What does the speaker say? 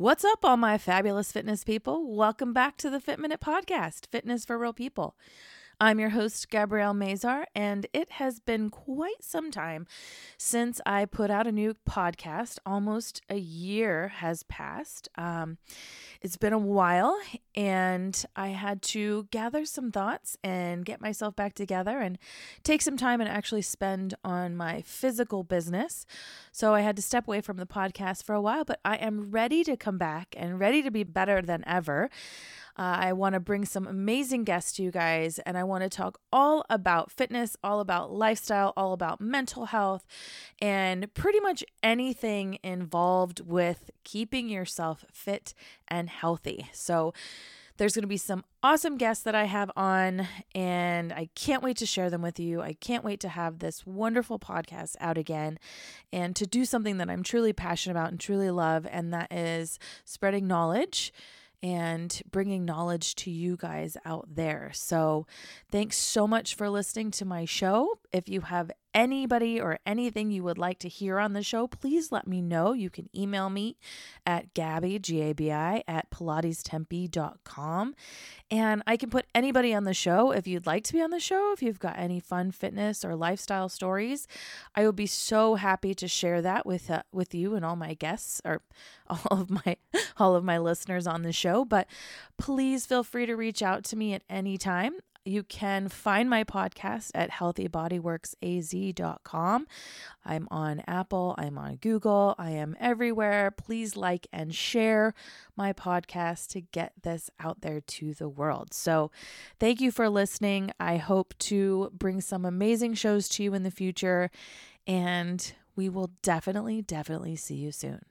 What's up, all my fabulous fitness people? Welcome back to the Fit Minute Podcast, Fitness for Real People. I'm your host, Gabrielle Mazar, and it has been quite some time since I put out a new podcast. Almost a year has passed. Um, it's been a while, and I had to gather some thoughts and get myself back together and take some time and actually spend on my physical business. So I had to step away from the podcast for a while, but I am ready to come back and ready to be better than ever. Uh, I want to bring some amazing guests to you guys, and I want to talk all about fitness, all about lifestyle, all about mental health, and pretty much anything involved with keeping yourself fit and healthy. So, there's going to be some awesome guests that I have on, and I can't wait to share them with you. I can't wait to have this wonderful podcast out again and to do something that I'm truly passionate about and truly love, and that is spreading knowledge and bringing knowledge to you guys out there. So, thanks so much for listening to my show. If you have anybody or anything you would like to hear on the show, please let me know. You can email me at Gabi, G A B I, at PilatesTempe.com. And I can put anybody on the show if you'd like to be on the show. If you've got any fun fitness or lifestyle stories, I would be so happy to share that with uh, with you and all my guests or all of my all of my listeners on the show. But please feel free to reach out to me at any time. You can find my podcast at healthybodyworksaz.com. I'm on Apple, I'm on Google, I am everywhere. Please like and share my podcast to get this out there to the world. So, thank you for listening. I hope to bring some amazing shows to you in the future, and we will definitely, definitely see you soon.